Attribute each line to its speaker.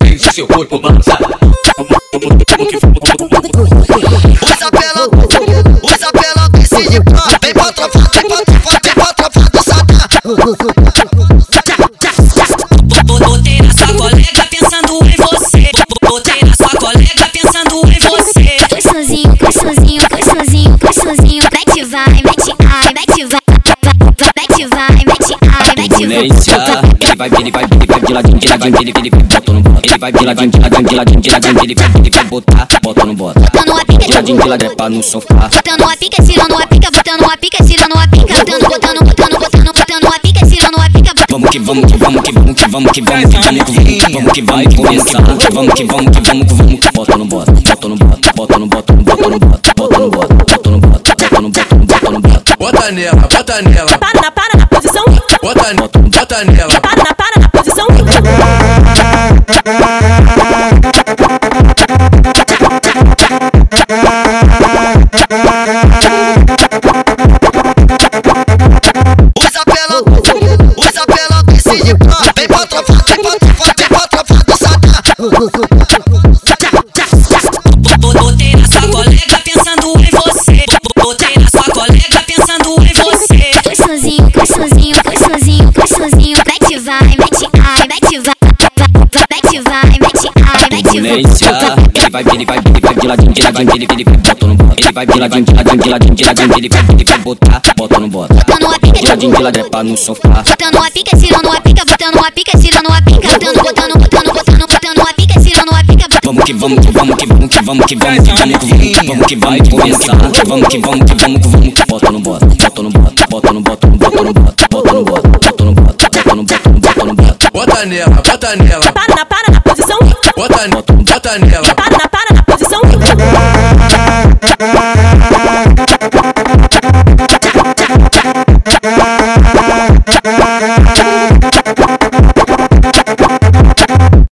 Speaker 1: Deixa seu corpo balançar.
Speaker 2: Usa pela, usa pela PC de pó. Vem pra tropa, vem pra tropa, vem pra tropa do Satã.
Speaker 3: Botei na sua colega pensando em você. Botei na sua colega pensando em você.
Speaker 4: Gostosinho, gostosinho, gostosinho, gostosinho. Mete vai, mete ai, mete vai, mete vai, mete ai, mete
Speaker 5: turbulência. Ele vai, ele vai, ele vai de ladinho, de ladinho, ele, ele bota no bota. Ele vai de ladinho, de ladinho, de ladinho, de ladinho, ele vai, ele vai botar, bota no bota.
Speaker 4: Botando uma pica,
Speaker 5: De ladinho, de ladinho, pra no sofá.
Speaker 4: botando uma pica, tirando uma pica, botando uma pica, tirando uma pica, botando, botando, botando, botando, botando uma pica, tirando uma pica.
Speaker 5: Vamos que vamos, que vamos, que vamos, que vamos, que vamos, que vamos, que vamos, vamos que vai começar. Vamos que vamos, que vamos, que vamos, que bota no bota, bota no bota, bota no bota, bota no bota, bota no bota, bota no bota, bota no bota, bota no bota.
Speaker 6: Bota nela, bota nela,
Speaker 3: Para, para na posição.
Speaker 6: Bota, bota nela.
Speaker 3: Para, na, para na posição.
Speaker 2: Usa pela, usa pela PC de pó. Vem pra tropa, vem pra tropa, vem pra tropa do Satã.
Speaker 3: Botei na sua colega pensando em você. Botei na sua colega pensando em você.
Speaker 4: Gostosinho, gostosinho, vai, mete ai, mete vai, mete vai, mete ai, mete
Speaker 5: Turbulência. Ele vai, ele vai, ele vai de ladinho, de ladinho, ele, ele vai bota no bota. Ele vai de ladinho, de ladinho, de ladinho, de ladinho, ele vai, ele vai botar, bota no bota.
Speaker 4: Botando uma pica,
Speaker 5: De ladinho, de ladinho, pra no sofá.
Speaker 4: botando uma pica, tirando uma pica, botando uma pica, tirando uma pica, botando, botando, botando, botando, botando uma pica, tirando uma pica.
Speaker 5: Vamos que vamos, que vamos, que vamos, que vamos, que vamos, que vamos, que vamos, vamos que vai começar. Vamos que vamos, que vamos, que vamos, que no bota, bota no bota, bota no bota, bota no bota, bota
Speaker 6: nela, bota nela.
Speaker 3: Para na para na posição.
Speaker 6: Bota, bota nela.
Speaker 3: Para na para na posição.